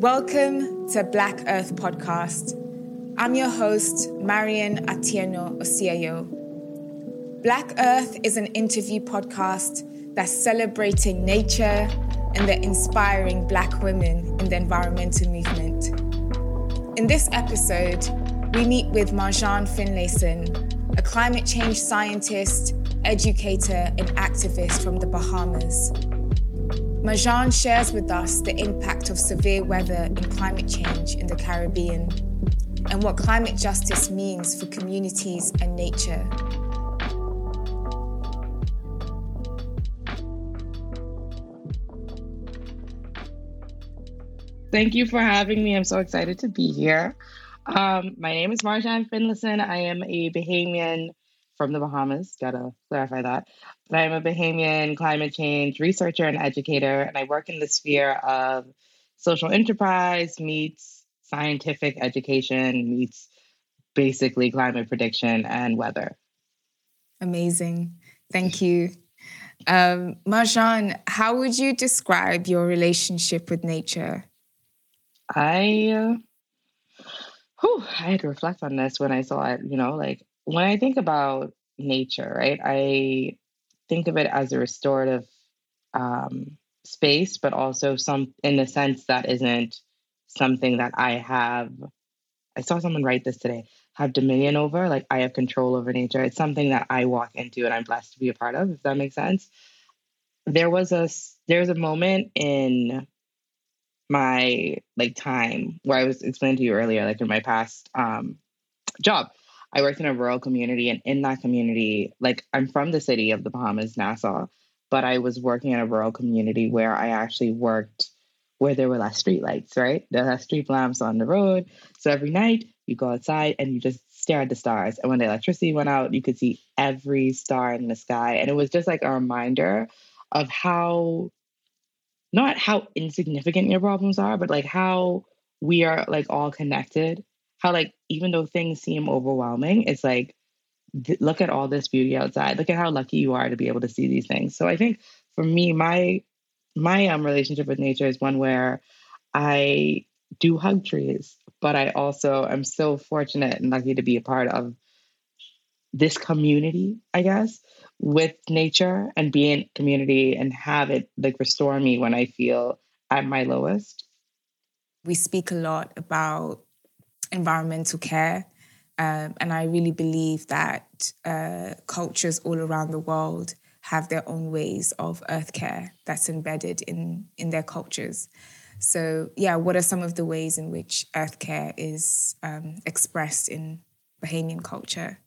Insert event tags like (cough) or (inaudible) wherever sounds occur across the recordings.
Welcome to Black Earth Podcast. I'm your host, Marion Atieno Osiayo. Black Earth is an interview podcast that's celebrating nature and the inspiring Black women in the environmental movement. In this episode, we meet with Marjahn Finlayson, a climate change scientist, educator, and activist from the Bahamas. Marjahn shares with us the impact of severe weather and climate change in the Caribbean and what climate justice means for communities and nature. Thank you for having me. I'm so excited to be here. Um, my name is Marjahn Finlayson. I am a Bahamian from the Bahamas. Gotta clarify that. But I'm a Bahamian climate change researcher and educator, and I work in the sphere of social enterprise meets scientific education meets basically climate prediction and weather. Amazing. Thank you. Um, Marjahn, how would you describe your relationship with nature? I, uh, whew, I had to reflect on this when I saw it. You know, like when I think about nature, right, I think of it as a restorative um, space, but also some in the sense that isn't something that I have. I saw someone write this today have dominion over, like I have control over nature. It's something that I walk into and I'm blessed to be a part of, if that makes sense. There was a there's a moment in my like time where I was explaining to you earlier, like in my past um, job, I worked in a rural community, and in that community, like I'm from the city of the Bahamas, Nassau, but I was working in a rural community where I actually worked where there were less street lights, right? There are street lamps on the road. So every night you go outside and you just stare at the stars. And when the electricity went out, you could see every star in the sky. And it was just like a reminder of how not how insignificant your problems are, but like how we are like all connected. How like even though things seem overwhelming, it's like th- look at all this beauty outside. Look at how lucky you are to be able to see these things. So I think for me, my my um relationship with nature is one where I do hug trees, but I also am so fortunate and lucky to be a part of this community, I guess, with nature and be in community and have it like restore me when I feel at my lowest. We speak a lot about environmental care. Um, and I really believe that uh, cultures all around the world have their own ways of earth care that's embedded in, in their cultures. So, yeah, what are some of the ways in which earth care is um, expressed in Bahamian culture?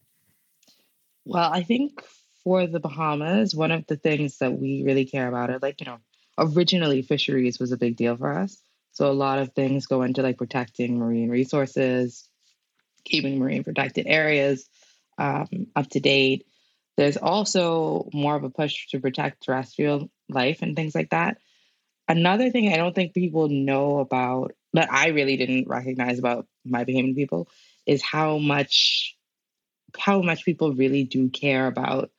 Well, I think for the Bahamas, one of the things that we really care about are like, you know, originally fisheries was a big deal for us. So a lot of things go into like protecting marine resources, keeping marine protected areas um, up to date. There's also more of a push to protect terrestrial life and things like that. Another thing I don't think people know about, that I really didn't recognize about my Bahamian people, is how much how much people really do care about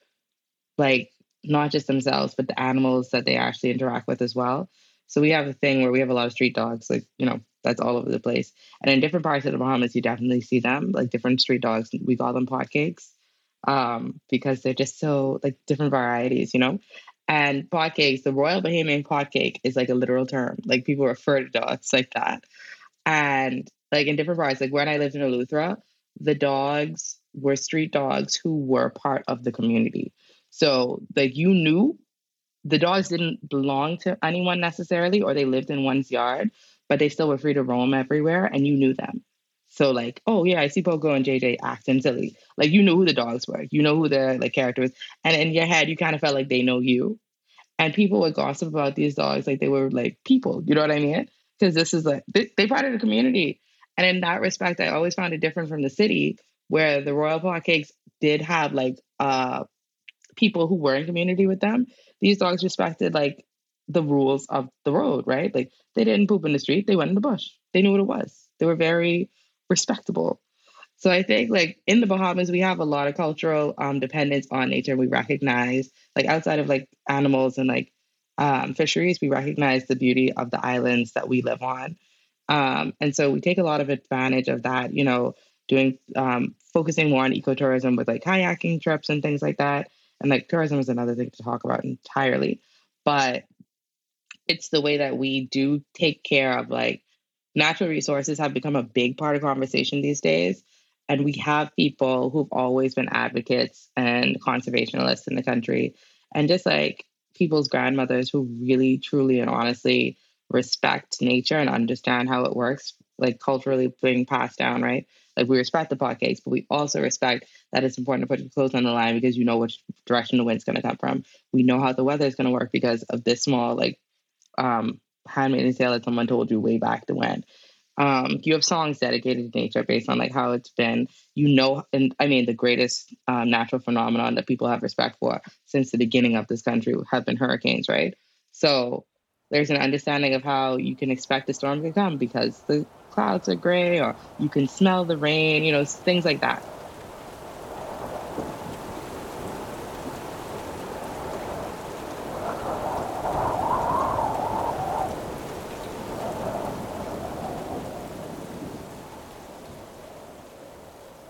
like not just themselves, but the animals that they actually interact with as well. So we have a thing where we have a lot of street dogs, like, you know, that's all over the place. And in different parts of the Bahamas, you definitely see them, like different street dogs. We call them pot cakes um, because they're just so, like, different varieties, you know? And pot cakes, the Royal Bahamian pot cake is like a literal term. Like, people refer to dogs like that. And, like, in different parts, like when I lived in Eleuthera, the dogs were street dogs who were part of the community. So like you knew the dogs didn't belong to anyone necessarily, or they lived in one's yard, but they still were free to roam everywhere and you knew them. So like, oh yeah, I see Pogo and JJ acting silly. Like you knew who the dogs were. You know who their like characters. And in your head, you kind of felt like they know you. And people would gossip about these dogs like they were like people. You know what I mean? Because this is like they, part of the community. And in that respect, I always found it different from the city where the Royal Pot Cakes did have like uh people who were in community with them, these dogs respected like the rules of the road, right? Like they didn't poop in the street, they went in the bush. They knew what it was. They were very respectable. So I think like in the Bahamas, we have a lot of cultural um, dependence on nature. We recognize like outside of like animals and like um, fisheries, we recognize the beauty of the islands that we live on. Um, and so we take a lot of advantage of that, you know, doing um, focusing more on ecotourism with like kayaking trips and things like that. And like tourism is another thing to talk about entirely. But it's the way that we do take care of like natural resources have become a big part of conversation these days. And we have people who've always been advocates and conservationists in the country. And just like people's grandmothers who really, truly, and honestly respect nature and understand how it works, like culturally being passed down, right? Like we respect the pot cakes, but we also respect that it's important to put your clothes on the line because you know which direction the wind's going to come from. We know how the weather is going to work because of this small, like, um, handmaid's tale that someone told you way back to when. Um, you have songs dedicated to nature based on like how it's been. You know, and I mean the greatest um, natural phenomenon that people have respect for since the beginning of this country have been hurricanes, right? So there's an understanding of how you can expect the storm to come because the clouds are gray or you can smell the rain, you know, things like that.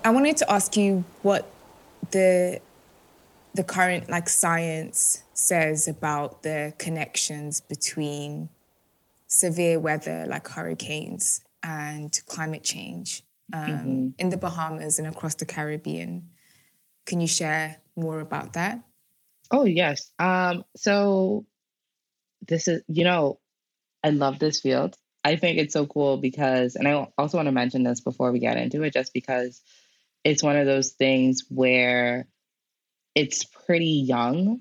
I wanted to ask you what the the current like science says about the connections between severe weather like hurricanes and climate change um, mm-hmm. in the Bahamas and across the Caribbean. Can you share more about that? Oh yes. Um, so this is you know, I love this field. I think it's so cool because, and I also want to mention this before we get into it, just because it's one of those things where it's pretty young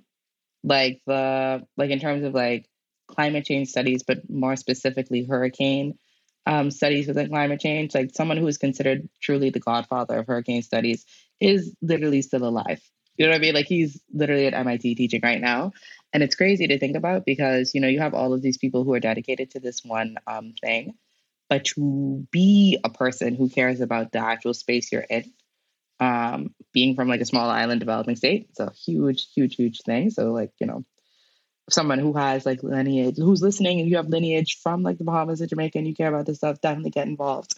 like the like in terms of like climate change studies but more specifically hurricane um, studies within climate change like someone who is considered truly the godfather of hurricane studies is literally still alive. You know what i mean? Like he's literally at mit teaching right now. And it's crazy to think about because you know you have all of these people who are dedicated to this one um, thing. But to be a person who cares about the actual space you're in um, being from like a small island developing state, it's a huge, huge, huge thing. So like, you know, someone who has like lineage, who's listening and you have lineage from like the Bahamas and Jamaica and you care about this stuff, definitely get involved.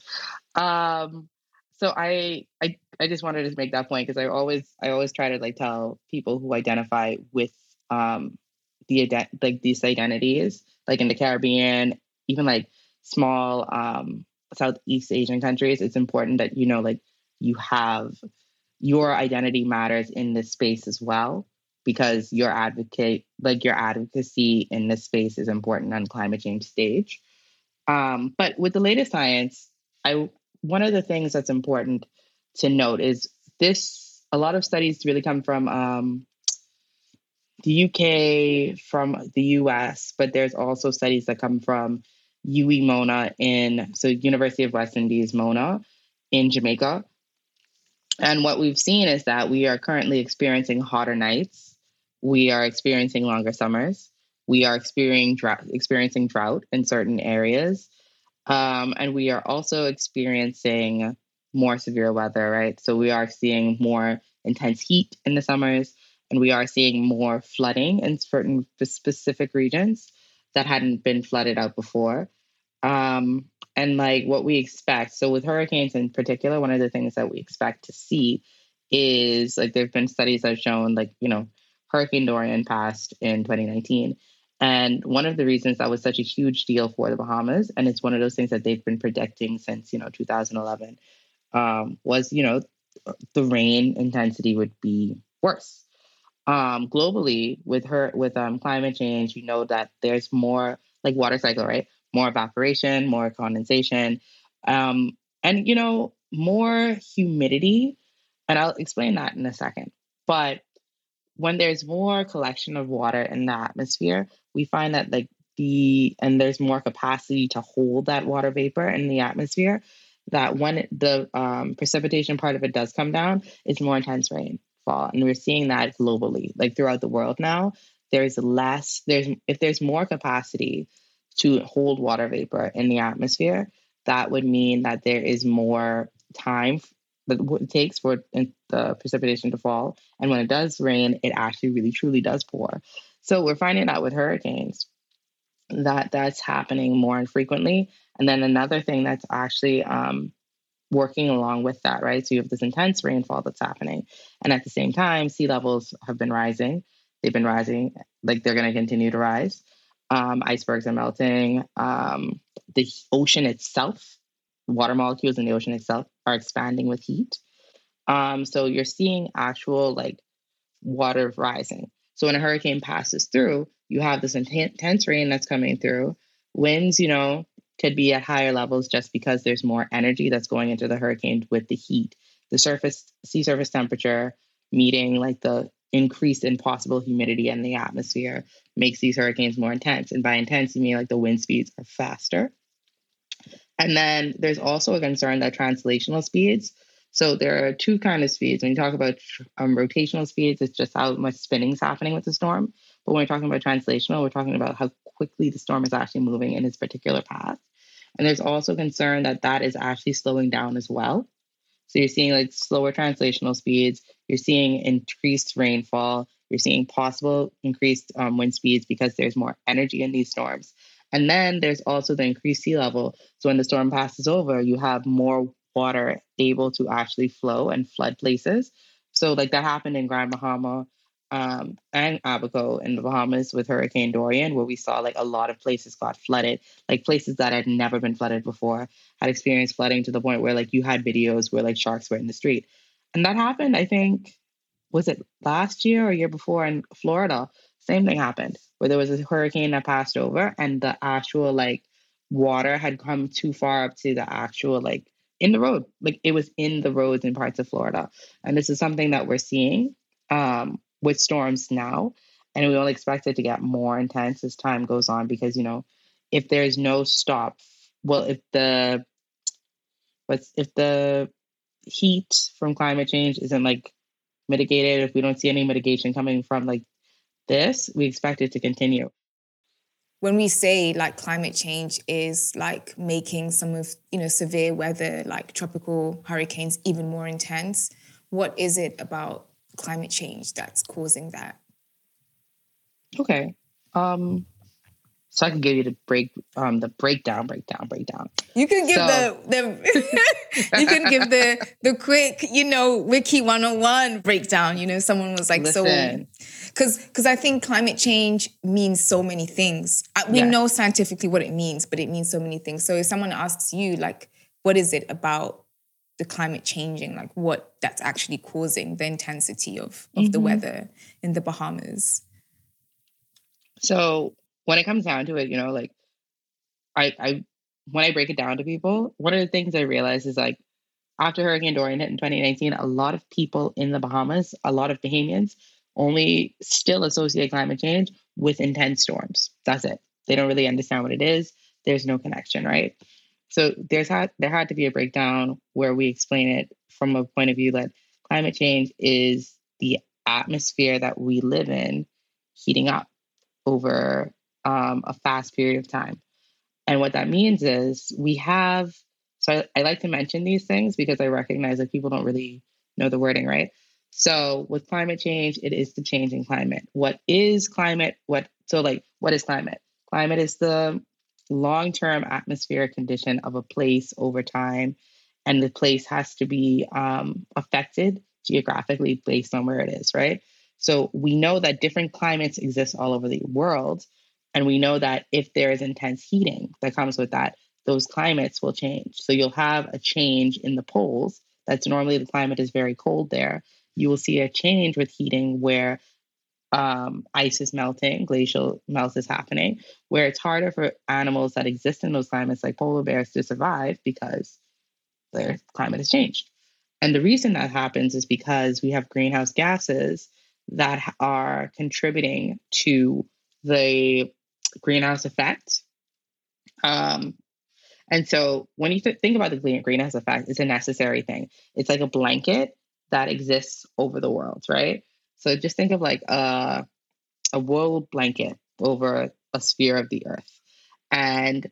Um, so I, I, I just wanted to make that point because I always, I always try to like tell people who identify with um, the like these identities, like in the Caribbean, even like small um, Southeast Asian countries, it's important that you know like you have your identity matters in this space as well because your advocate like your advocacy in this space is important on climate change stage um, but with the latest science i one of the things that's important to note is this a lot of studies really come from um, the uk from the us but there's also studies that come from UWI Mona in so University of West Indies Mona in Jamaica and what we've seen is that we are currently experiencing hotter nights. We are experiencing longer summers. We are experiencing drought, experiencing drought in certain areas. Um, and we are also experiencing more severe weather, right? So we are seeing more intense heat in the summers, and we are seeing more flooding in certain specific regions that hadn't been flooded out before. Um, and like what we expect. So with hurricanes in particular, one of the things that we expect to see is like there've been studies that have shown like, you know, Hurricane Dorian passed in 2019. And one of the reasons that was such a huge deal for the Bahamas, and it's one of those things that they've been predicting since, you know, 2011, um, was, you know, the rain intensity would be worse. Um, globally, with her with um, climate change, you know that there's more like water cycle, right? more evaporation, more condensation, um, and you know, more humidity. And I'll explain that in a second. But when there's more collection of water in the atmosphere, we find that like the and there's more capacity to hold that water vapor in the atmosphere. That when the um, precipitation part of it does come down, it's more intense rainfall, and we're seeing that globally, like throughout the world now. There's less. There's if there's more capacity to hold water vapor in the atmosphere, that would mean that there is more time that it takes for the precipitation to fall. And when it does rain, it actually really truly does pour. So we're finding out with hurricanes that that's happening more infrequently And then another thing that's actually um, working along with that, right? So you have this intense rainfall that's happening. And at the same time, sea levels have been rising. They've been rising, like they're going to continue to rise. Um, icebergs are melting. Um, the ocean itself, water molecules in the ocean itself, are expanding with heat. Um, so you're seeing actual like water rising. So when a hurricane passes through, you have this intense rain that's coming through. Winds, you know, could be at higher levels just because there's more energy that's going into the hurricane with the heat. The surface sea surface temperature meeting like the increase in possible humidity in the atmosphere makes these hurricanes more intense. And by intense, you mean like the wind speeds are faster. And then there's also a concern that translational speeds. So there are two kind of speeds. When you talk about um, rotational speeds, it's just how much spinning is happening with the storm. But when we're talking about translational, we're talking about how quickly the storm is actually moving in its particular path. And there's also concern that that is actually slowing down as well. So you're seeing like slower translational speeds, you're seeing increased rainfall, you're seeing possible increased um, wind speeds because there's more energy in these storms. And then there's also the increased sea level. So when the storm passes over, you have more water able to actually flow and flood places. So like that happened in Grand Bahama um, and Abaco in the Bahamas with Hurricane Dorian, where we saw like a lot of places got flooded, like places that had never been flooded before had experienced flooding to the point where like you had videos where like sharks were in the street. And that happened, I think, was it last year or year before in Florida? Same thing happened where there was a hurricane that passed over and the actual like water had come too far up to the actual like in the road. Like it was in the roads in parts of Florida. And this is something that we're seeing um, with storms now. And we only expect it to get more intense as time goes on because, you know, if there's no stop, well, if the what's if the heat from climate change isn't like mitigated, if we don't see any mitigation coming from like this, we expect it to continue. When we say like climate change is like making some of, you know, severe weather like tropical hurricanes even more intense, what is it about climate change that's causing that? Okay. Um so I can give you the break um the breakdown, breakdown, breakdown. You can give so, the the (laughs) you can give the the quick, you know, wiki 101 breakdown. You know, someone was like listen. so because because I think climate change means so many things. We yeah. know scientifically what it means, but it means so many things. So if someone asks you like what is it about the climate changing, like what that's actually causing the intensity of, of mm-hmm. the weather in the Bahamas. So when it comes down to it, you know, like I I when I break it down to people, one of the things I realize is like after Hurricane Dorian hit in 2019, a lot of people in the Bahamas, a lot of Bahamians only still associate climate change with intense storms. That's it. They don't really understand what it is. There's no connection, right? So there's had there had to be a breakdown where we explain it from a point of view that climate change is the atmosphere that we live in heating up over um, a fast period of time. And what that means is we have, so I, I like to mention these things because I recognize that people don't really know the wording, right? So with climate change, it is the changing climate. What is climate? What so like what is climate? Climate is the long term atmospheric condition of a place over time. And the place has to be um, affected geographically based on where it is, right? So we know that different climates exist all over the world. And we know that if there is intense heating that comes with that, those climates will change. So you'll have a change in the poles. That's normally the climate is very cold there. You will see a change with heating where um, ice is melting, glacial melt is happening, where it's harder for animals that exist in those climates, like polar bears, to survive because their climate has changed. And the reason that happens is because we have greenhouse gases that are contributing to the greenhouse effect. Um, and so when you th- think about the greenhouse effect, it's a necessary thing. It's like a blanket that exists over the world, right? So just think of like a, a wool blanket over a sphere of the earth. And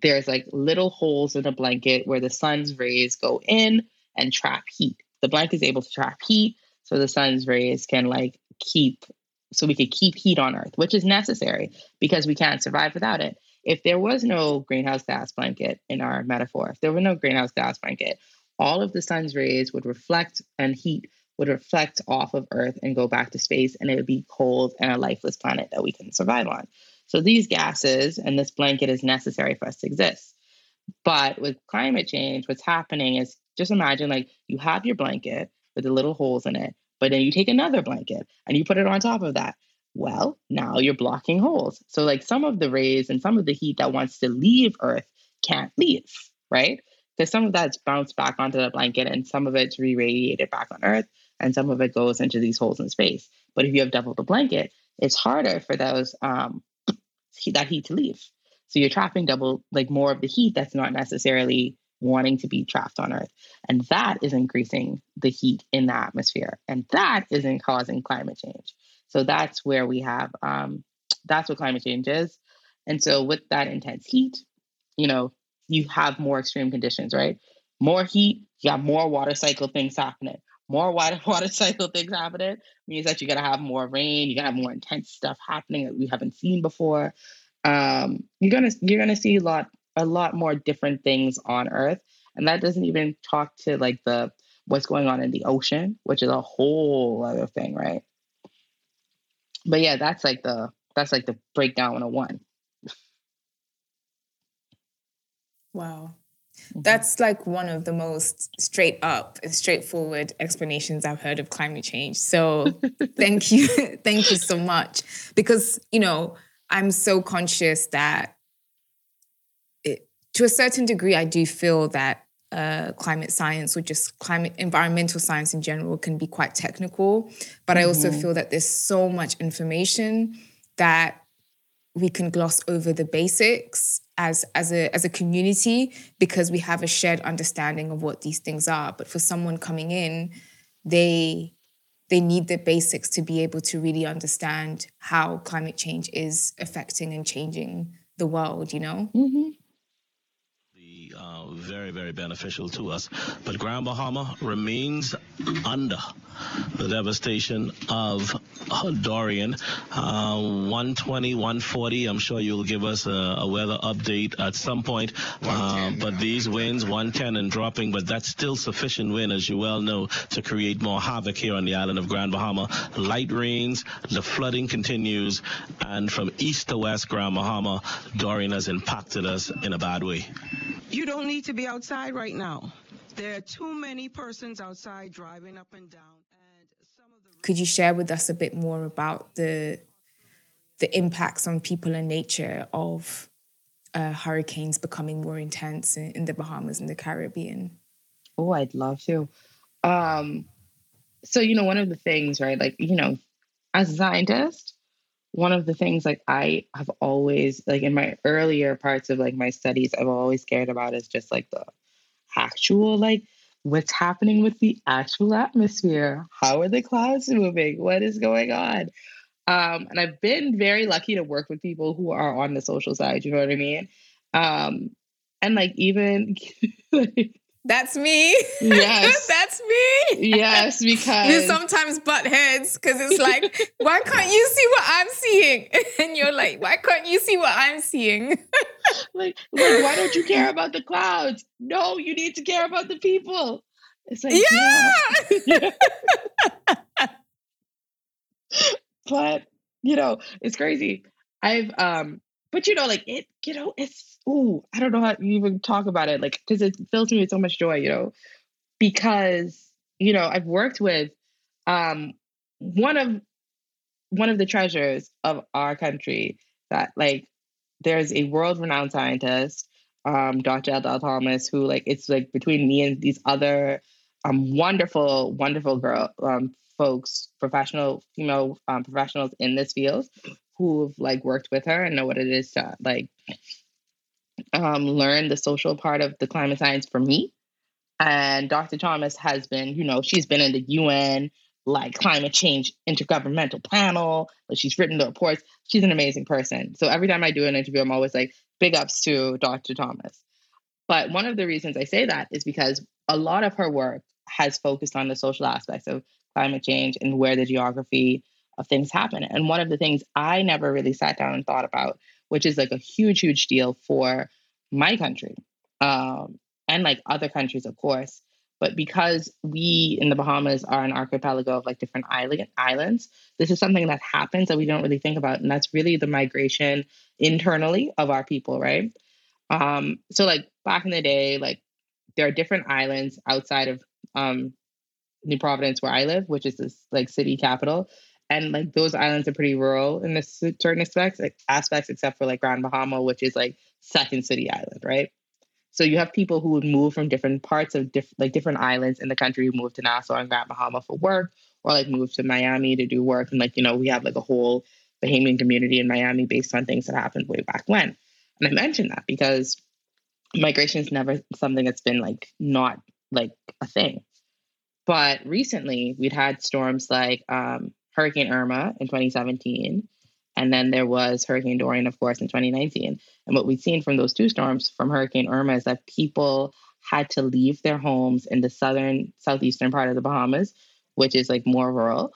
there's like little holes in the blanket where the sun's rays go in and trap heat. The blanket is able to trap heat, so the sun's rays can like keep, so we could keep heat on Earth, which is necessary because we can't survive without it. if there was no greenhouse gas blanket in our metaphor, if there were no greenhouse gas blanket, all of the sun's rays would reflect and heat would reflect off of Earth and go back to space, and it would be cold and a lifeless planet that we couldn't survive on. So these gases and this blanket is necessary for us to exist. But with climate change, what's happening is just imagine like you have your blanket with the little holes in it, but then you take another blanket and you put it on top of that. Well, now you're blocking holes. So, like some of the rays and some of the heat that wants to leave Earth can't leave, right? Because some of that's bounced back onto the blanket and some of it's re radiated back on Earth and some of it goes into these holes in space. But if you have double the blanket, it's harder for those um, that heat to leave. So you're trapping double, like more of the heat that's not necessarily wanting to be trapped on Earth. And that is increasing the heat in the atmosphere. And that isn't causing climate change. So that's where we have, um, that's what climate change is. And so with that intense heat, you know, you have more extreme conditions, right? More heat, you got more water cycle things happening. More (laughs) water water cycle things happening means that you're gonna have more rain, you're gonna have more intense stuff happening that we haven't seen before. Um, you're gonna you're gonna see a lot a lot more different things on Earth, and that doesn't even talk to like the what's going on in the ocean, which is a whole other thing, right? but yeah, that's like the that's like the breakdown 101. Wow. Mm-hmm. That's like one of the most straight up, straightforward explanations I've heard of climate change. So (laughs) thank you. (laughs) thank you so much. Because, you know, I'm so conscious that it, to a certain degree, I do feel that uh, climate science or just climate environmental science in general can be quite technical. But I also mm-hmm. feel that there's so much information that we can gloss over the basics as as a as a community because we have a shared understanding of what these things are. But for someone coming in, they they need the basics to be able to really understand how climate change is affecting and changing the world. You know. Mm-hmm very, very beneficial to us. But Grand Bahama remains under the devastation of Dorian. Uh, 120, 140. I'm sure you'll give us a, a weather update at some point. Uh, but these winds, 110 and dropping, but that's still sufficient wind, as you well know, to create more havoc here on the island of Grand Bahama. Light rains, the flooding continues, and from east to west Grand Bahama, Dorian has impacted us in a bad way. You don't need to be outside right now. There are too many persons outside driving up and down. And the... Could you share with us a bit more about the the impacts on people and nature of uh, hurricanes becoming more intense in, in, the Bahamas and the Caribbean? Oh, I'd love to. Um, so you know, one of the things, right? Like you know, as a scientist, one of the things like I have always like in my earlier parts of like my studies, I've always cared about is just like the actual like what's happening with the actual atmosphere. How are the clouds moving? What is going on? Um, and I've been very lucky to work with people who are on the social side. You know what I mean? Um, and like even (laughs) like, that's me. Yes. (laughs) That's me. Yes, (laughs) because you sometimes butt heads because it's like, (laughs) why can't you see what I'm seeing? And you're like, why can't you see what I'm seeing? like, like, why don't you care about the clouds? No, you need to care about the people. It's like, yeah. yeah. but you know, it's crazy. I've um, but you know, like it, you know, it's ooh, I don't know how you even talk about it, like because it fills me with so much joy, you know, because you know I've worked with um one of one of the treasures of our country that like there's a world-renowned scientist um dr Adelle thomas who like it's like between me and these other um wonderful wonderful girl um folks professional female um, professionals in this field who've like worked with her and know what it is to like um, learn the social part of the climate science for me. And Dr. Thomas has been, you know, she's been in the UN like climate change intergovernmental panel, but she's written the reports. She's an amazing person. So every time I do an interview, I'm always like, big ups to Dr. Thomas. But one of the reasons I say that is because a lot of her work has focused on the social aspects of climate change and where the geography of things happen. And one of the things I never really sat down and thought about which is like a huge, huge deal for my country um, and like other countries, of course. But because we in the Bahamas are an archipelago of like different island islands, this is something that happens that we don't really think about, and that's really the migration internally of our people, right? Um, so like back in the day, like there are different islands outside of um, New Providence where I live, which is this like city capital, and like those islands are pretty rural in this certain aspects, like aspects, except for like Grand Bahama, which is like second city island, right? So you have people who would move from different parts of diff- like different islands in the country who move to Nassau and Grand Bahama for work, or like move to Miami to do work. And like, you know, we have like a whole Bahamian community in Miami based on things that happened way back when. And I mentioned that because migration is never something that's been like not like a thing. But recently we'd had storms like um, Hurricane Irma in 2017 and then there was Hurricane Dorian, of course, in 2019. And what we've seen from those two storms from Hurricane Irma is that people had to leave their homes in the southern, southeastern part of the Bahamas, which is like more rural.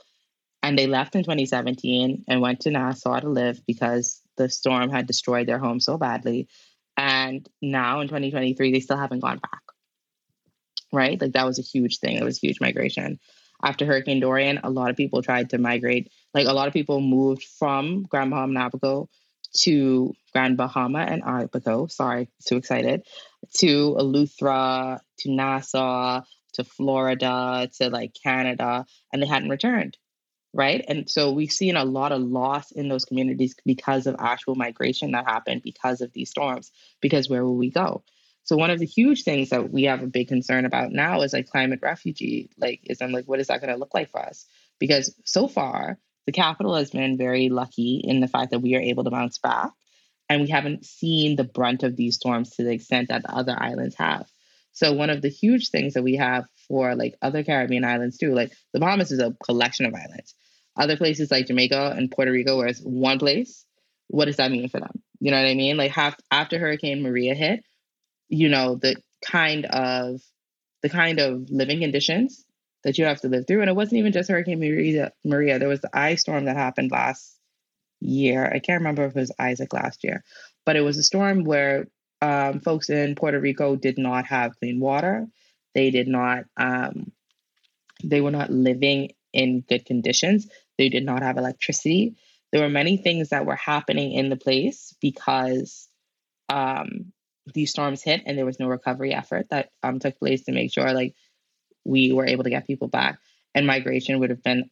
And they left in 2017 and went to Nassau to live because the storm had destroyed their home so badly. And now in 2023, they still haven't gone back. Right? Like that was a huge thing. It was huge migration. After Hurricane Dorian, a lot of people tried to migrate like a lot of people moved from Grand Bahama and Abaco to Grand Bahama and Abaco. Sorry, too excited. To Eleuthera, to Nassau, to Florida, to like Canada, and they hadn't returned. Right. And so we've seen a lot of loss in those communities because of actual migration that happened because of these storms. Because where will we go? So one of the huge things that we have a big concern about now is like climate refugee. Like, is I'm like, what is that going to look like for us? Because so far, the capital has been very lucky in the fact that we are able to bounce back. And we haven't seen the brunt of these storms to the extent that the other islands have. So one of the huge things that we have for like other Caribbean islands too, like the Bahamas is a collection of islands. Other places like Jamaica and Puerto Rico, where it's one place, what does that mean for them? You know what I mean? Like half, after Hurricane Maria hit, you know, the kind of the kind of living conditions that you have to live through. And it wasn't even just Hurricane Maria. Maria. There was the ice storm that happened last year. I can't remember if it was Isaac last year, but it was a storm where um, folks in Puerto Rico did not have clean water. They did not. Um, they were not living in good conditions. They did not have electricity. There were many things that were happening in the place because um, these storms hit and there was no recovery effort that um, took place to make sure like we were able to get people back and migration would have been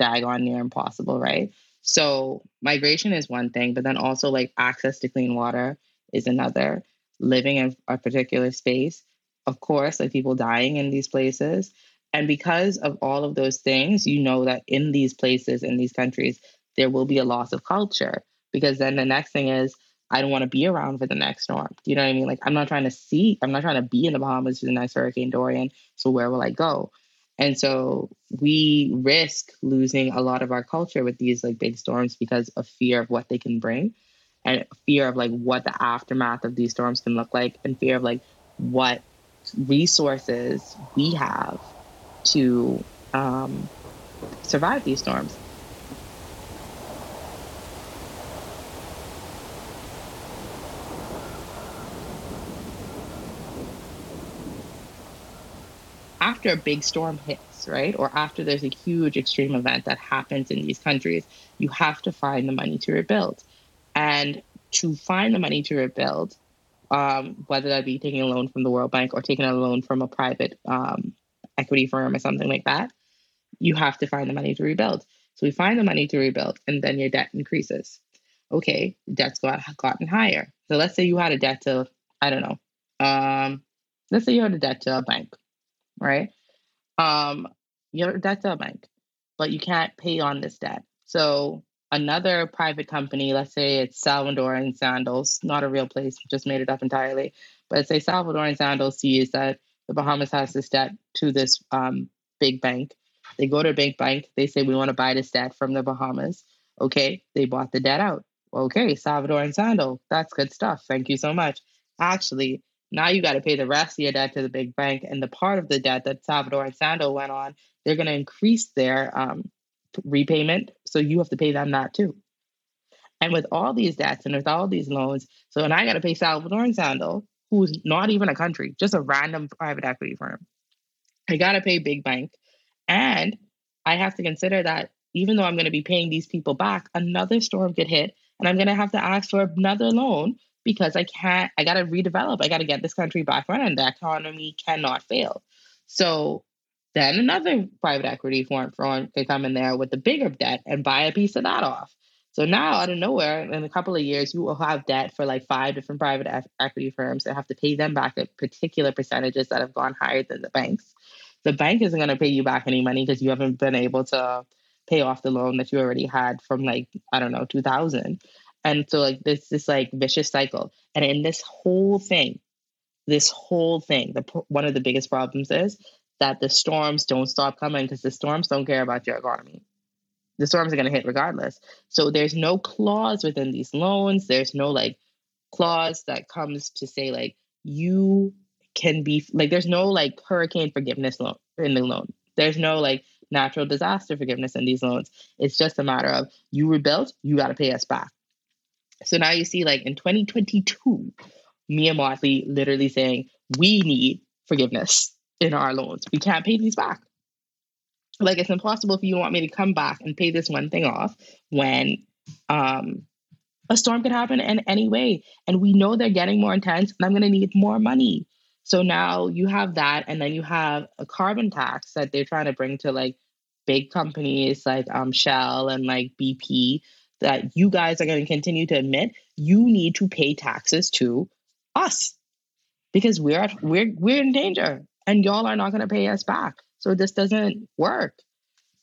daggone near impossible, right? So migration is one thing, but then also like access to clean water is another. Living in a particular space, of course, like people dying in these places. And because of all of those things, you know that in these places, in these countries, there will be a loss of culture. Because then the next thing is I don't want to be around for the next storm. Do you know what I mean? Like I'm not trying to see, I'm not trying to be in the Bahamas for the next Hurricane Dorian. So where will I go? And so we risk losing a lot of our culture with these like big storms because of fear of what they can bring and fear of like what the aftermath of these storms can look like and fear of like what resources we have to um, survive these storms. After a big storm hits, right? Or after there's a huge extreme event that happens in these countries, you have to find the money to rebuild. And to find the money to rebuild, um, whether that be taking a loan from the World Bank or taking a loan from a private um, equity firm or something like that, you have to find the money to rebuild. So we find the money to rebuild, and then your debt increases. Okay, debt's got gotten higher. So let's say you had a debt to, I don't know, um, let's say you had a debt to a bank right? Um, your debt's a bank, but you can't pay on this debt. So another private company, let's say it's Salvador and Sandals, not a real place, just made it up entirely. But say Salvador and Sandals sees that the Bahamas has this debt to this um, big bank. They go to a big bank. They say, we want to buy this debt from the Bahamas. Okay, they bought the debt out. Okay, Salvador and Sandal, that's good stuff. Thank you so much. Actually, now you got to pay the rest of your debt to the big bank, and the part of the debt that Salvador and Sandal went on, they're going to increase their um, repayment, so you have to pay them that too. And with all these debts and with all these loans, so and I got to pay Salvador and Sandal, who's not even a country, just a random private equity firm. I got to pay Big Bank. And I have to consider that even though I'm going to be paying these people back, another storm could hit and I'm going to have to ask for another loan because I can't, I got to redevelop. I got to get this country back running. The economy cannot fail. So then another private equity firm could come in there with the bigger debt and buy a piece of that off. So now, out of nowhere, in a couple of years, you will have debt for like five different private equity firms that have to pay them back at particular percentages that have gone higher than the banks. The bank isn't going to pay you back any money because you haven't been able to pay off the loan that you already had from like I don't know 2000. And so like this this like vicious cycle. And in this whole thing, this whole thing, the one of the biggest problems is that the storms don't stop coming because the storms don't care about your economy the storms are going to hit regardless. So there's no clause within these loans. There's no like clause that comes to say like you can be like there's no like hurricane forgiveness loan in the loan. There's no like natural disaster forgiveness in these loans. It's just a matter of you rebuilt, you got to pay us back. So now you see like in 2022, Mia Mottley literally saying we need forgiveness in our loans. We can't pay these back. Like it's impossible if you want me to come back and pay this one thing off when um a storm could happen in any way. And we know they're getting more intense and i'm going to need more money. So now you have that and then you have a carbon tax that they're trying to bring to like big companies like um, shell and like bp that you guys are going to continue to admit you need to pay taxes to us because we're at, we're we're in danger and y'all are not going to pay us back so this doesn't work.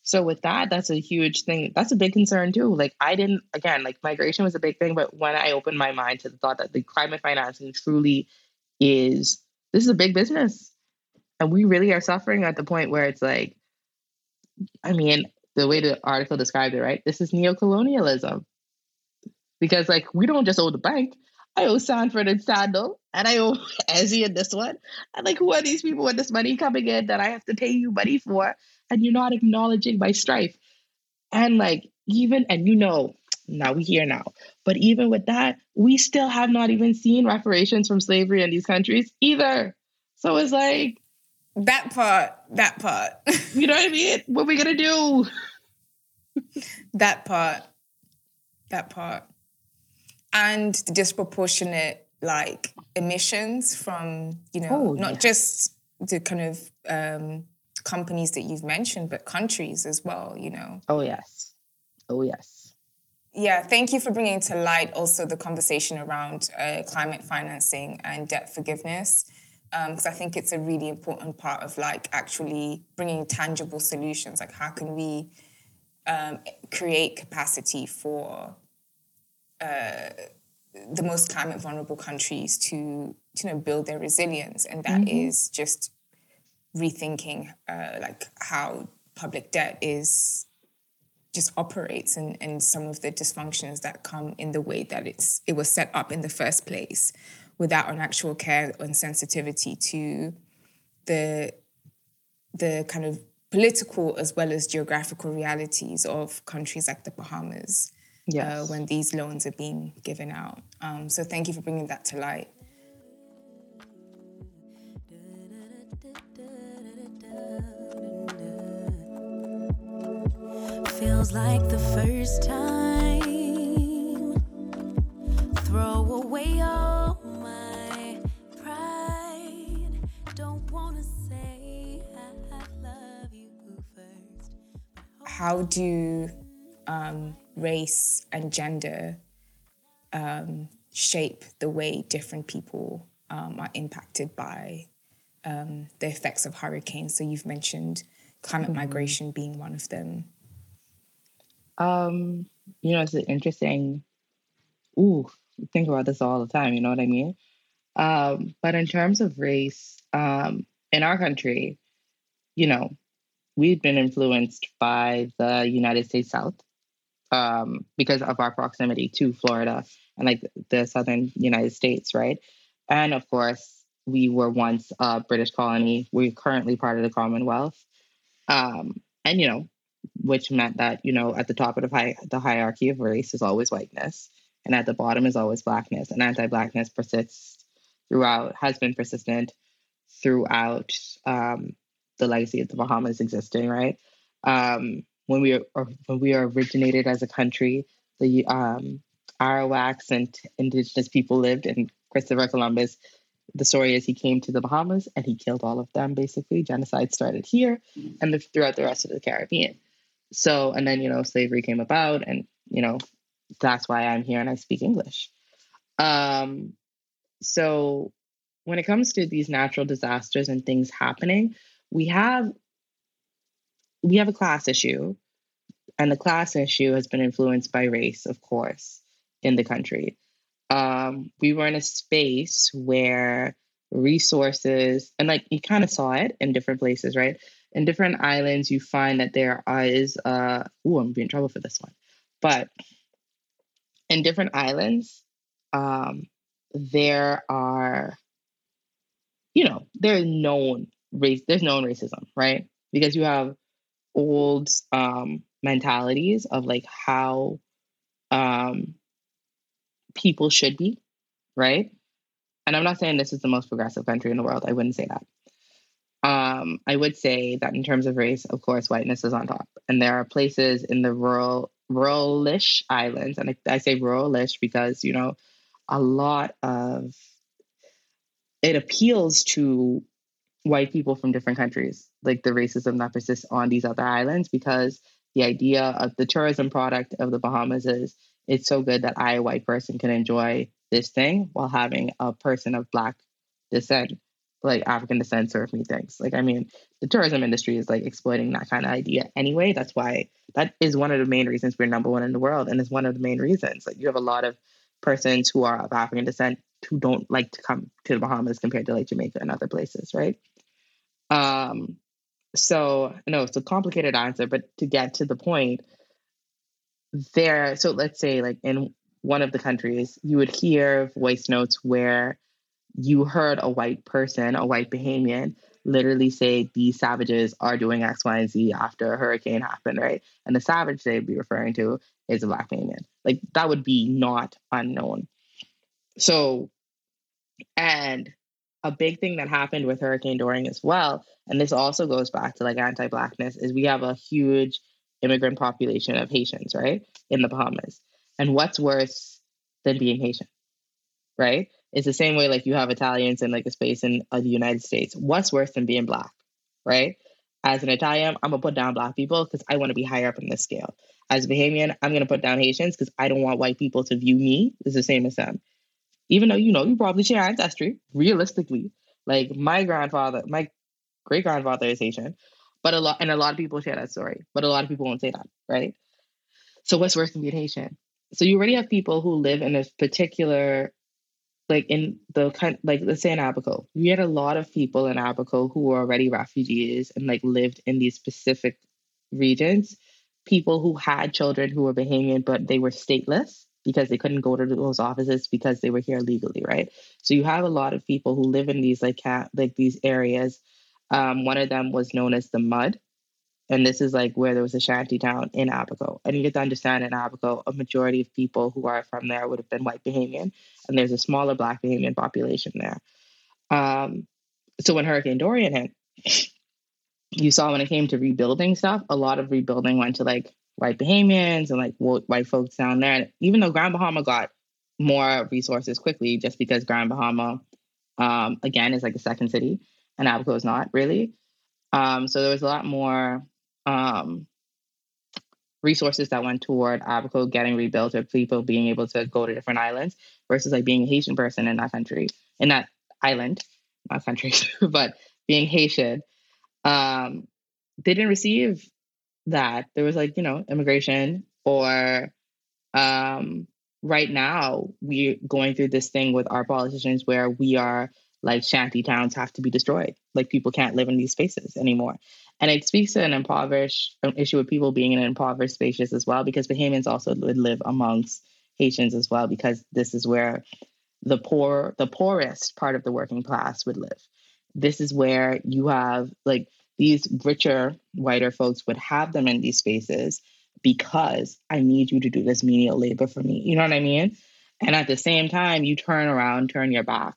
So with that, that's a huge thing. That's a big concern too. Like I didn't again, like migration was a big thing, but when I opened my mind to the thought that the climate financing truly is this is a big business. And we really are suffering at the point where it's like, I mean, the way the article described it, right? This is neocolonialism. Because like we don't just owe the bank. I owe Sanford and Sandal, and I owe (laughs) Ezzy and this one. And like, who are these people with this money coming in that I have to pay you money for? And you're not acknowledging my strife. And like, even, and you know, now we here now. But even with that, we still have not even seen reparations from slavery in these countries either. So it's like that part, that part. you know what I mean? What are we gonna do? That part. That part. And the disproportionate like emissions from you know oh, not yeah. just the kind of um, companies that you've mentioned but countries as well you know? Oh yes. Oh yes. Yeah thank you for bringing to light also the conversation around uh, climate financing and debt forgiveness because um, i think it's a really important part of like actually bringing tangible solutions. Like how can we um, create capacity for uh, the most climate vulnerable countries to, to you know build their resilience, and that mm-hmm. is just rethinking uh, like how public debt is just operates and, and some of the dysfunctions that come in the way that it's it was set up in the first place without an actual care and sensitivity to the the kind of political as well as geographical realities of countries like the Bahamas yes. uh, when these loans are being given out. Um, so thank you for bringing that to light. Feels like the first time. Throw away all How do um, race and gender um, shape the way different people um, are impacted by um, the effects of hurricanes. So you've mentioned climate mm-hmm. migration being one of them. Um, you know, it's interesting. Ooh, think about this all the time. You know what I mean? Um, but in terms of race, um, in our country, you know, we've been influenced by the United States South um, because of our proximity to Florida and like the southern United States, right? And of course, we were once a British colony. We're currently part of the Commonwealth. Um, and, you know, which meant that you know at the top of the, hi- the hierarchy of race is always whiteness, and at the bottom is always blackness, and anti-blackness persists throughout, has been persistent throughout um, the legacy of the Bahamas existing, right? Um, when we are when we are originated as a country, the um, Arawaks and indigenous people lived, and Christopher Columbus. The story is he came to the Bahamas and he killed all of them. Basically, genocide started here and the, throughout the rest of the Caribbean. So, and then you know, slavery came about, and you know, that's why I'm here and I speak English. Um, so, when it comes to these natural disasters and things happening, we have we have a class issue, and the class issue has been influenced by race, of course, in the country. Um, we were in a space where resources, and like you kind of saw it in different places, right? In different islands, you find that there is, uh, oh, I'm being in trouble for this one, but in different islands, um, there are, you know, there's known race, there's known racism, right? Because you have old um, mentalities of like how um, people should be, right? And I'm not saying this is the most progressive country in the world. I wouldn't say that. Um, I would say that in terms of race, of course, whiteness is on top. And there are places in the rural, ruralish islands, and I, I say ruralish because you know, a lot of it appeals to white people from different countries, like the racism that persists on these other islands, because the idea of the tourism product of the Bahamas is it's so good that I, a white person, can enjoy this thing while having a person of black descent, like African descent, serve me things. Like, I mean, the tourism industry is like exploiting that kind of idea anyway. That's why that is one of the main reasons we're number one in the world, and it's one of the main reasons. Like, you have a lot of persons who are of African descent who don't like to come to the Bahamas compared to like Jamaica and other places, right? Um, so no, it's a complicated answer, but to get to the point, there. So let's say like in one of the countries, you would hear voice notes where you heard a white person, a white Bahamian, literally say these savages are doing X, Y, and Z after a hurricane happened, right? And the savage they'd be referring to is a black Bahamian. Like that would be not unknown. So, and a big thing that happened with Hurricane Dorian as well, and this also goes back to like anti-blackness, is we have a huge immigrant population of Haitians, right, in the Bahamas. And what's worse than being Haitian, right? It's the same way like you have Italians in like a space in uh, the United States. What's worse than being black, right? As an Italian, I'm gonna put down black people because I want to be higher up in the scale. As a Bahamian, I'm gonna put down Haitians because I don't want white people to view me as the same as them. Even though you know you probably share ancestry, realistically, like my grandfather, my great grandfather is Haitian, but a lot and a lot of people share that story, but a lot of people won't say that, right? So what's worse than being Haitian? So you already have people who live in a particular like in the kind like let's say in Abaco, you had a lot of people in Abaco who were already refugees and like lived in these specific regions. People who had children who were Bahamian, but they were stateless because they couldn't go to those offices because they were here legally, right? So you have a lot of people who live in these like cat like these areas. Um, one of them was known as the Mud, and this is like where there was a shanty town in Abaco. And you get to understand in Abaco, a majority of people who are from there would have been white Bahamian, and there's a smaller black Bahamian population there. Um, so when Hurricane Dorian hit, you saw when it came to rebuilding stuff, a lot of rebuilding went to like white Bahamians and like white folks down there. Even though Grand Bahama got more resources quickly, just because Grand Bahama, um, again, is like a second city, and Abaco is not really. Um, so there was a lot more um, resources that went toward Abaco getting rebuilt or people being able to go to different islands versus like being a Haitian person in that country, in that island, not country, (laughs) but being Haitian. Um, they didn't receive that. There was like, you know, immigration or um, right now we're going through this thing with our politicians where we are like shanty towns have to be destroyed. Like people can't live in these spaces anymore. And it speaks to an impoverished an issue of people being in impoverished spaces as well, because Bahamians also would live amongst Haitians as well, because this is where the poor, the poorest part of the working class would live. This is where you have like these richer, whiter folks would have them in these spaces because I need you to do this menial labor for me. You know what I mean? And at the same time, you turn around, turn your back,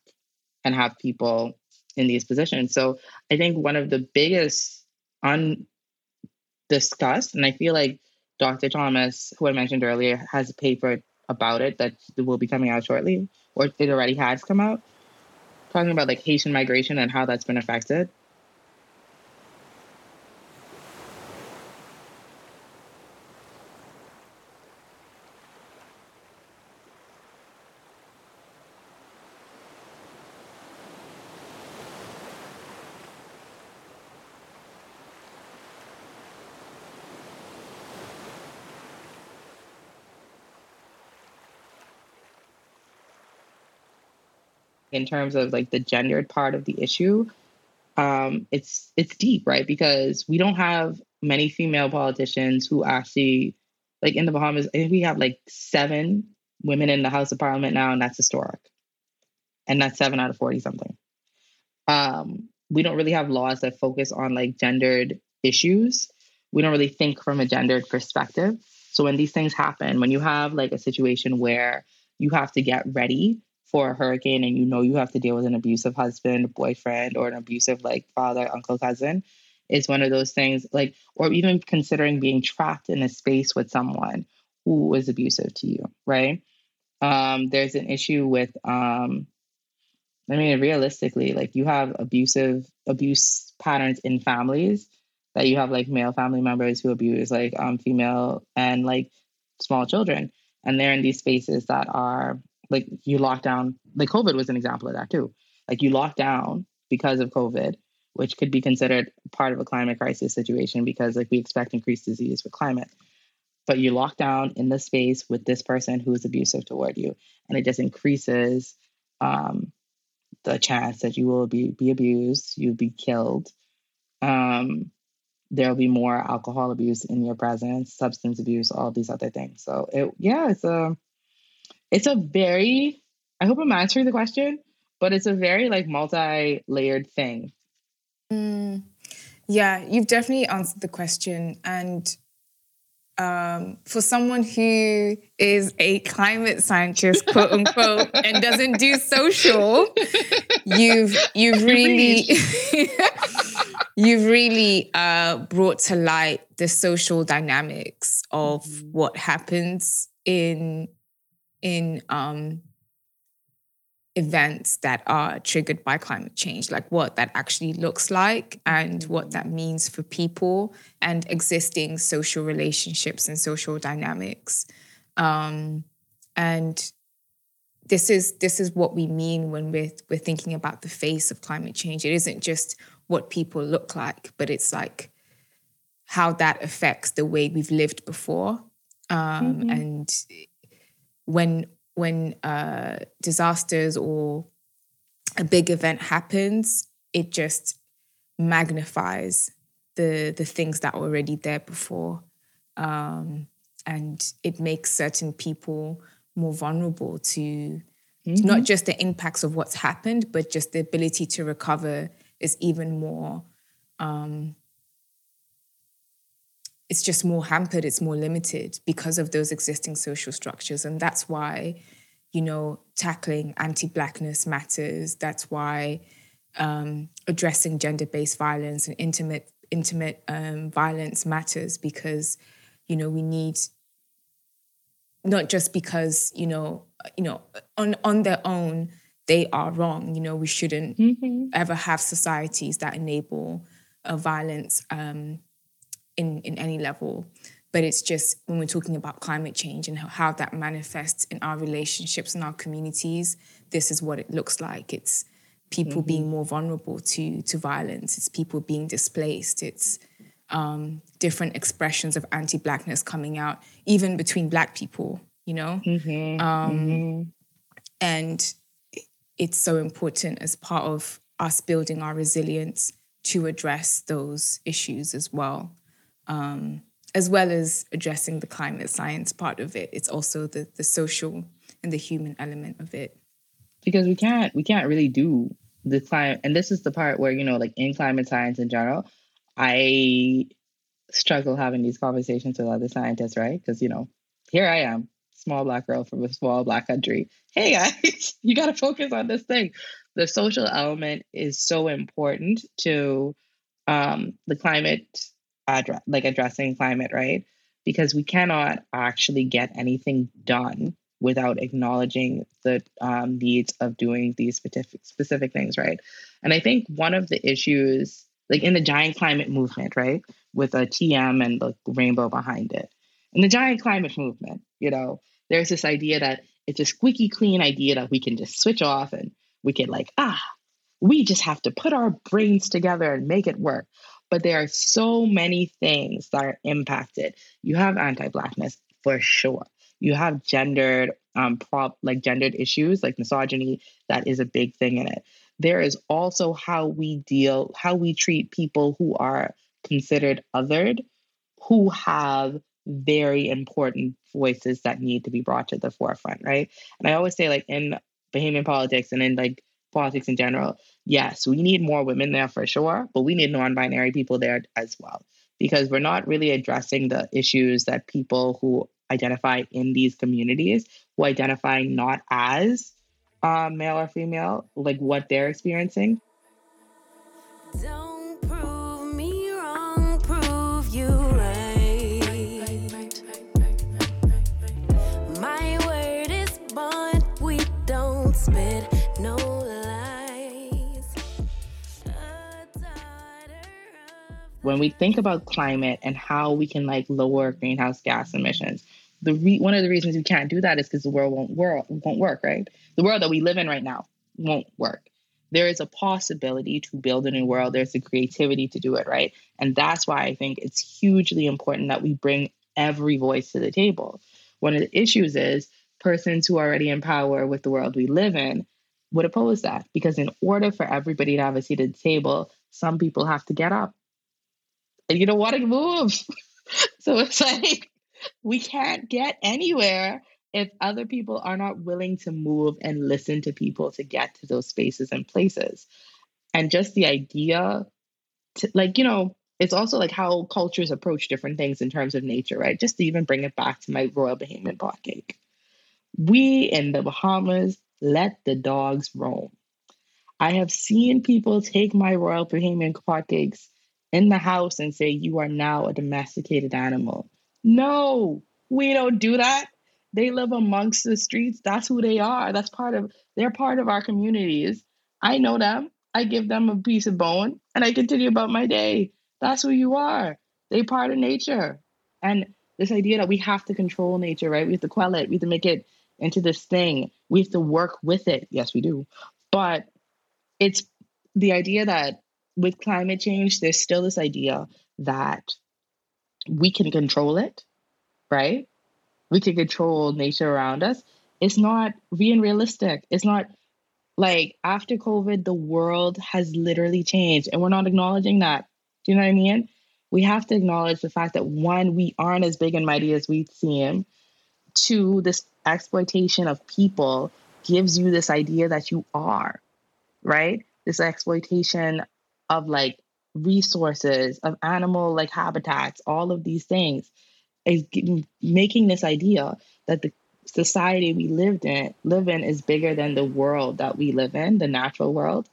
and have people in these positions. So I think one of the biggest undiscussed, and I feel like Dr. Thomas, who I mentioned earlier, has a paper about it that will be coming out shortly, or it already has come out, talking about like Haitian migration and how that's been affected. In terms of like the gendered part of the issue, um, it's it's deep, right? Because we don't have many female politicians who actually, like in the Bahamas, I think we have like seven women in the House of Parliament now, and that's historic. And that's seven out of forty something. Um, we don't really have laws that focus on like gendered issues. We don't really think from a gendered perspective. So when these things happen, when you have like a situation where you have to get ready for a hurricane and you know you have to deal with an abusive husband, boyfriend, or an abusive like father, uncle, cousin, is one of those things like, or even considering being trapped in a space with someone who was abusive to you, right? Um, there's an issue with, um, I mean, realistically, like you have abusive abuse patterns in families that you have like male family members who abuse like um, female and like small children, and they're in these spaces that are like you lock down like covid was an example of that too. Like you lock down because of covid which could be considered part of a climate crisis situation because like we expect increased disease with climate. But you lock down in the space with this person who is abusive toward you and it just increases um, the chance that you will be, be abused you'll be killed. Um, there'll be more alcohol abuse in your presence substance abuse all these other things. So it yeah it's a it's a very, I hope I'm answering the question, but it's a very like multi layered thing. Mm, yeah, you've definitely answered the question. And um, for someone who is a climate scientist, quote unquote, (laughs) and doesn't do social, you've you've (laughs) really (laughs) you've really uh, brought to light the social dynamics of mm-hmm. what happens in in um, events that are triggered by climate change, like what that actually looks like and what that means for people and existing social relationships and social dynamics. Um, and this is this is what we mean when we're we're thinking about the face of climate change. It isn't just what people look like, but it's like how that affects the way we've lived before. Um, mm-hmm. And when when uh, disasters or a big event happens, it just magnifies the the things that were already there before, um, and it makes certain people more vulnerable to mm-hmm. not just the impacts of what's happened, but just the ability to recover is even more um, it's just more hampered, it's more limited because of those existing social structures. And that's why, you know, tackling anti Blackness matters. That's why um, addressing gender based violence and intimate, intimate um, violence matters because, you know, we need not just because, you know, you know, on, on their own, they are wrong. You know, we shouldn't mm-hmm. ever have societies that enable uh, violence um, in, in any level. But it's just when we're talking about climate change and how that manifests in our relationships and our communities, this is what it looks like. It's people mm-hmm. being more vulnerable to, to violence, it's people being displaced, it's um, different expressions of anti Blackness coming out, even between Black people, you know? Mm-hmm. Um, mm-hmm. And it's so important as part of us building our resilience to address those issues as well um, as well as addressing the climate science part of it. It's also the the social and the human element of it. Because we can't we can't really do the climate, and this is the part where you know, like in climate science in general, I struggle having these conversations with other scientists, right? Because, you know, here I am, small black girl from a small black country. Hey guys, (laughs) you got to focus on this thing. The social element is so important to um, the climate, address, like addressing climate, right? Because we cannot actually get anything done without acknowledging the um, needs of doing these specific specific things, right? And I think one of the issues, like in the giant climate movement, right, with a TM and the rainbow behind it, in the giant climate movement, you know, there's this idea that it's a squeaky clean idea that we can just switch off and we can like ah, we just have to put our brains together and make it work. But there are so many things that are impacted. You have anti-blackness for sure. You have gendered um prop like gendered issues like misogyny that is a big thing in it. There is also how we deal how we treat people who are considered othered who have very important voices that need to be brought to the forefront right? And i always say like in bahamian politics and in like politics in general yes we need more women there for sure but we need non-binary people there as well because we're not really addressing the issues that people who identify in these communities who identify not as uh, male or female, like what they're experiencing. Don't When we think about climate and how we can like lower greenhouse gas emissions, the re- one of the reasons we can't do that is because the world won't world won't work, right? The world that we live in right now won't work. There is a possibility to build a new world. There's the creativity to do it, right? And that's why I think it's hugely important that we bring every voice to the table. One of the issues is persons who are already in power with the world we live in would oppose that because in order for everybody to have a seat at the table, some people have to get up. And you don't want to move. so it's like we can't get anywhere if other people are not willing to move and listen to people to get to those spaces and places. And just the idea to like, you know, it's also like how cultures approach different things in terms of nature, right? Just to even bring it back to my Royal Bahamian pot cake. We in the Bahamas let the dogs roam. I have seen people take my Royal Bahamian pot cakes in the house and say, You are now a domesticated animal. No, we don't do that. They live amongst the streets. That's who they are. That's part of, they're part of our communities. I know them. I give them a piece of bone and I continue about my day. That's who you are. They part of nature. And this idea that we have to control nature, right? We have to quell it. We have to make it into this thing. We have to work with it. Yes, we do. But it's the idea that with climate change, there's still this idea that we can control it, right? We can control nature around us. It's not being realistic. It's not like after COVID, the world has literally changed and we're not acknowledging that. Do you know what I mean? We have to acknowledge the fact that one, we aren't as big and mighty as we seem. Two, this exploitation of people gives you this idea that you are, right? This exploitation of like resources, of animal like habitats, all of these things is making this idea that the society we lived in live in is bigger than the world that we live in, the natural world.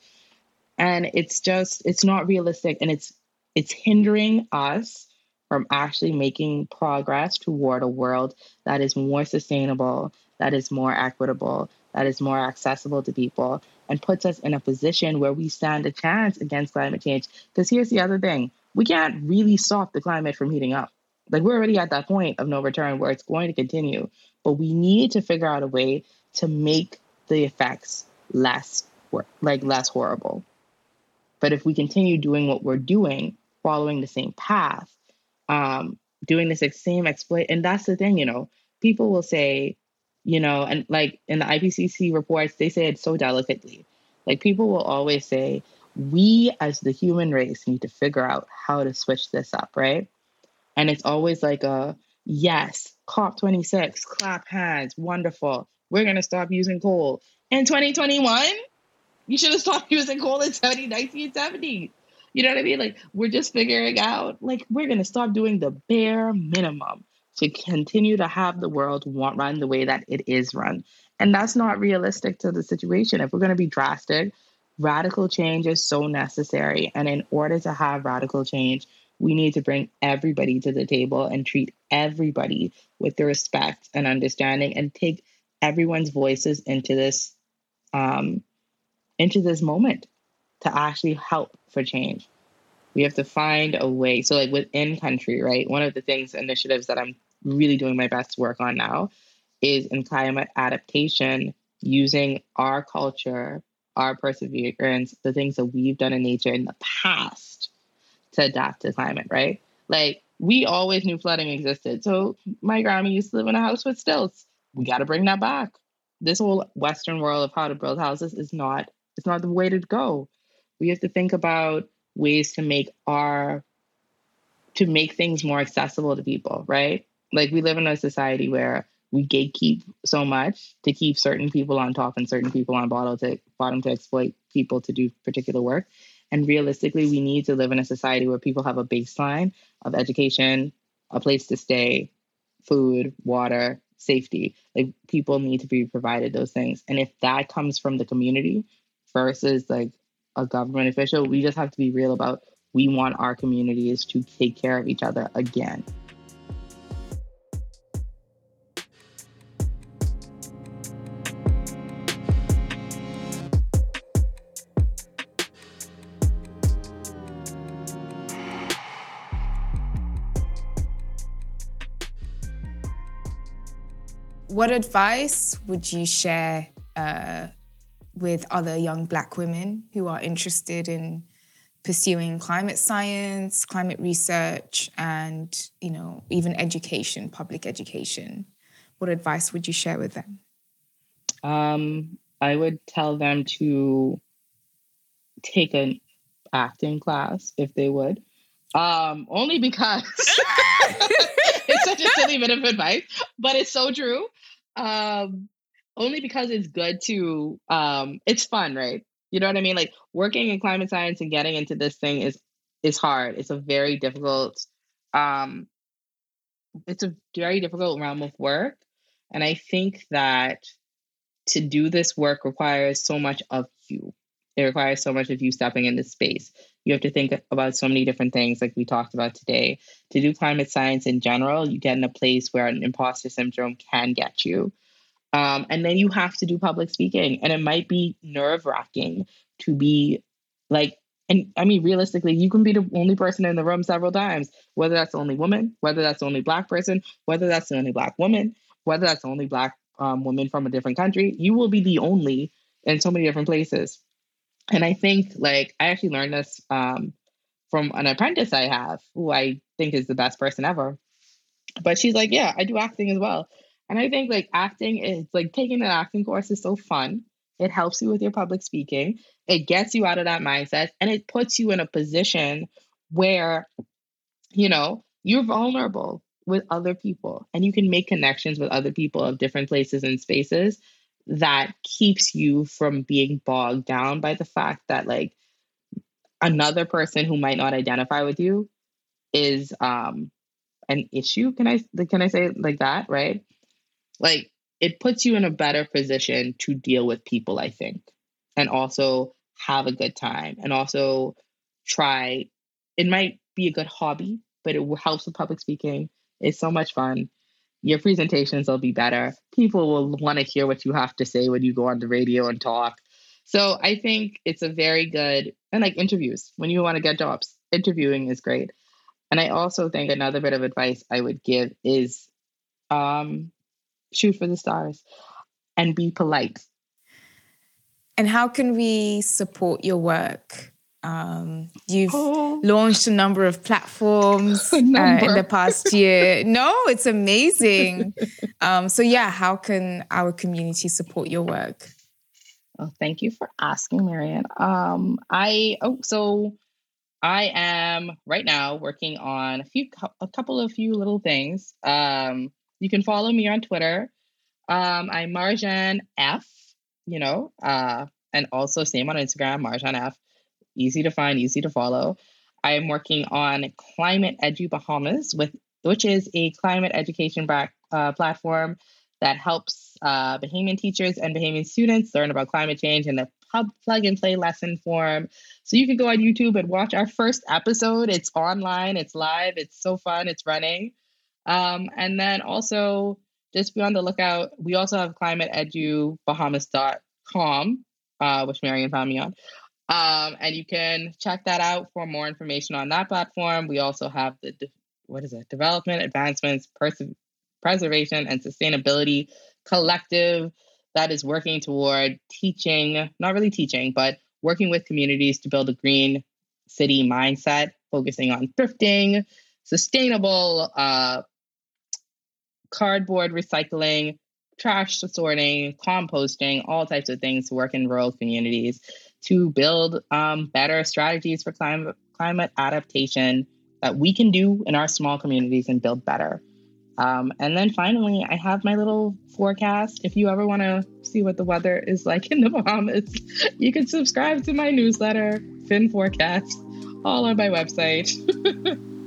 And it's just it's not realistic and it's it's hindering us from actually making progress toward a world that is more sustainable, that is more equitable, that is more accessible to people, and puts us in a position where we stand a chance against climate change. Because here's the other thing we can't really stop the climate from heating up. Like we're already at that point of no return where it's going to continue, but we need to figure out a way to make the effects less like less horrible. But if we continue doing what we're doing, following the same path, um, doing this same exploit, and that's the thing, you know, people will say, you know, and like in the IPCC reports, they say it so delicately. Like people will always say, we as the human race need to figure out how to switch this up, right? And it's always like a yes, COP26, clap hands, wonderful. We're going to stop using coal. In 2021, you should have stopped (laughs) using coal in 1970. You know what I mean? Like we're just figuring out like we're gonna stop doing the bare minimum to continue to have the world want run the way that it is run. And that's not realistic to the situation. If we're gonna be drastic, radical change is so necessary. And in order to have radical change, we need to bring everybody to the table and treat everybody with the respect and understanding and take everyone's voices into this um, into this moment to actually help for change. We have to find a way. So, like within country, right? One of the things, initiatives that I'm really doing my best work on now is in climate adaptation, using our culture, our perseverance, the things that we've done in nature in the past to adapt to climate, right? Like we always knew flooding existed. So my grandma used to live in a house with stilts. We got to bring that back. This whole Western world of how to build houses is not it's not the way to go. We have to think about ways to make our to make things more accessible to people, right? Like we live in a society where we gatekeep so much to keep certain people on top and certain people on bottom to bottom to exploit people to do particular work. And realistically, we need to live in a society where people have a baseline of education, a place to stay, food, water, safety. Like people need to be provided those things. And if that comes from the community versus like a government official, we just have to be real about we want our communities to take care of each other again. What advice would you share uh, with other young Black women who are interested in pursuing climate science, climate research, and you know even education, public education? What advice would you share with them? Um, I would tell them to take an acting class if they would. Um, only because (laughs) it's such a silly bit of advice, but it's so true. Um, only because it's good to um it's fun, right? You know what I mean? Like working in climate science and getting into this thing is is hard. It's a very difficult um it's a very difficult realm of work. And I think that to do this work requires so much of you. It requires so much of you stepping into space. You have to think about so many different things, like we talked about today. To do climate science in general, you get in a place where an imposter syndrome can get you. Um, and then you have to do public speaking, and it might be nerve wracking to be like, and I mean, realistically, you can be the only person in the room several times, whether that's the only woman, whether that's the only black person, whether that's the only black woman, whether that's the only black um, woman from a different country. You will be the only in so many different places. And I think, like, I actually learned this um, from an apprentice I have, who I think is the best person ever. But she's like, yeah, I do acting as well. And I think like acting is like taking an acting course is so fun. It helps you with your public speaking. It gets you out of that mindset and it puts you in a position where, you know, you're vulnerable with other people and you can make connections with other people of different places and spaces that keeps you from being bogged down by the fact that like another person who might not identify with you is um an issue can i can i say it like that right like it puts you in a better position to deal with people, I think, and also have a good time and also try. It might be a good hobby, but it helps with public speaking. It's so much fun. Your presentations will be better. People will want to hear what you have to say when you go on the radio and talk. So I think it's a very good, and like interviews, when you want to get jobs, interviewing is great. And I also think another bit of advice I would give is um, shoot for the stars and be polite. And how can we support your work? Um, you've oh. launched a number of platforms (laughs) number. Uh, in the past year. (laughs) no, it's amazing. um, so, yeah, how can our community support your work? Well, thank you for asking, Marianne. Um, I oh, so I am right now working on a few, a couple of few little things. Um, you can follow me on Twitter. Um, I'm Marjahn F, you know, uh, and also same on Instagram, Marjahn F. easy to find, easy to follow. I am working on Climate Edu Bahamas, with which is a climate education back, uh, platform that helps uh, Bahamian teachers and Bahamian students learn about climate change in a pub plug and play lesson form. So you can go on YouTube and watch our first episode. It's online, it's live, it's so fun, it's running. Um, and then also just be on the lookout. We also have climate climateedubahamas.com, uh, which Marion found me on. Um, and you can check that out for more information on that platform. We also have the, what is it, Development, Advancements, Pers- Preservation, and Sustainability Collective that is working toward teaching, not really teaching, but working with communities to build a green city mindset, focusing on thrifting, sustainable uh, cardboard recycling, trash sorting, composting, all types of things to work in rural communities to build um, better strategies for climate climate adaptation that we can do in our small communities and build better. Um, and then finally, I have my little forecast. If you ever want to see what the weather is like in the (laughs) Bahamas, you can subscribe to my newsletter, Fin Forecast, all on my website. (laughs)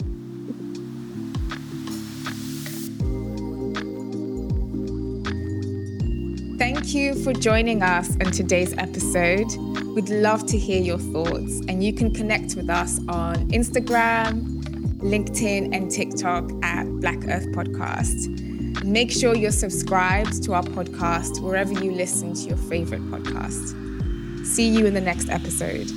Thank you for joining us on today's episode. We'd love to hear your thoughts, and you can connect with us on Instagram, LinkedIn, and TikTok at Black Earth Podcast. Make sure you're subscribed to our podcast wherever you listen to your favorite podcast. See you in the next episode.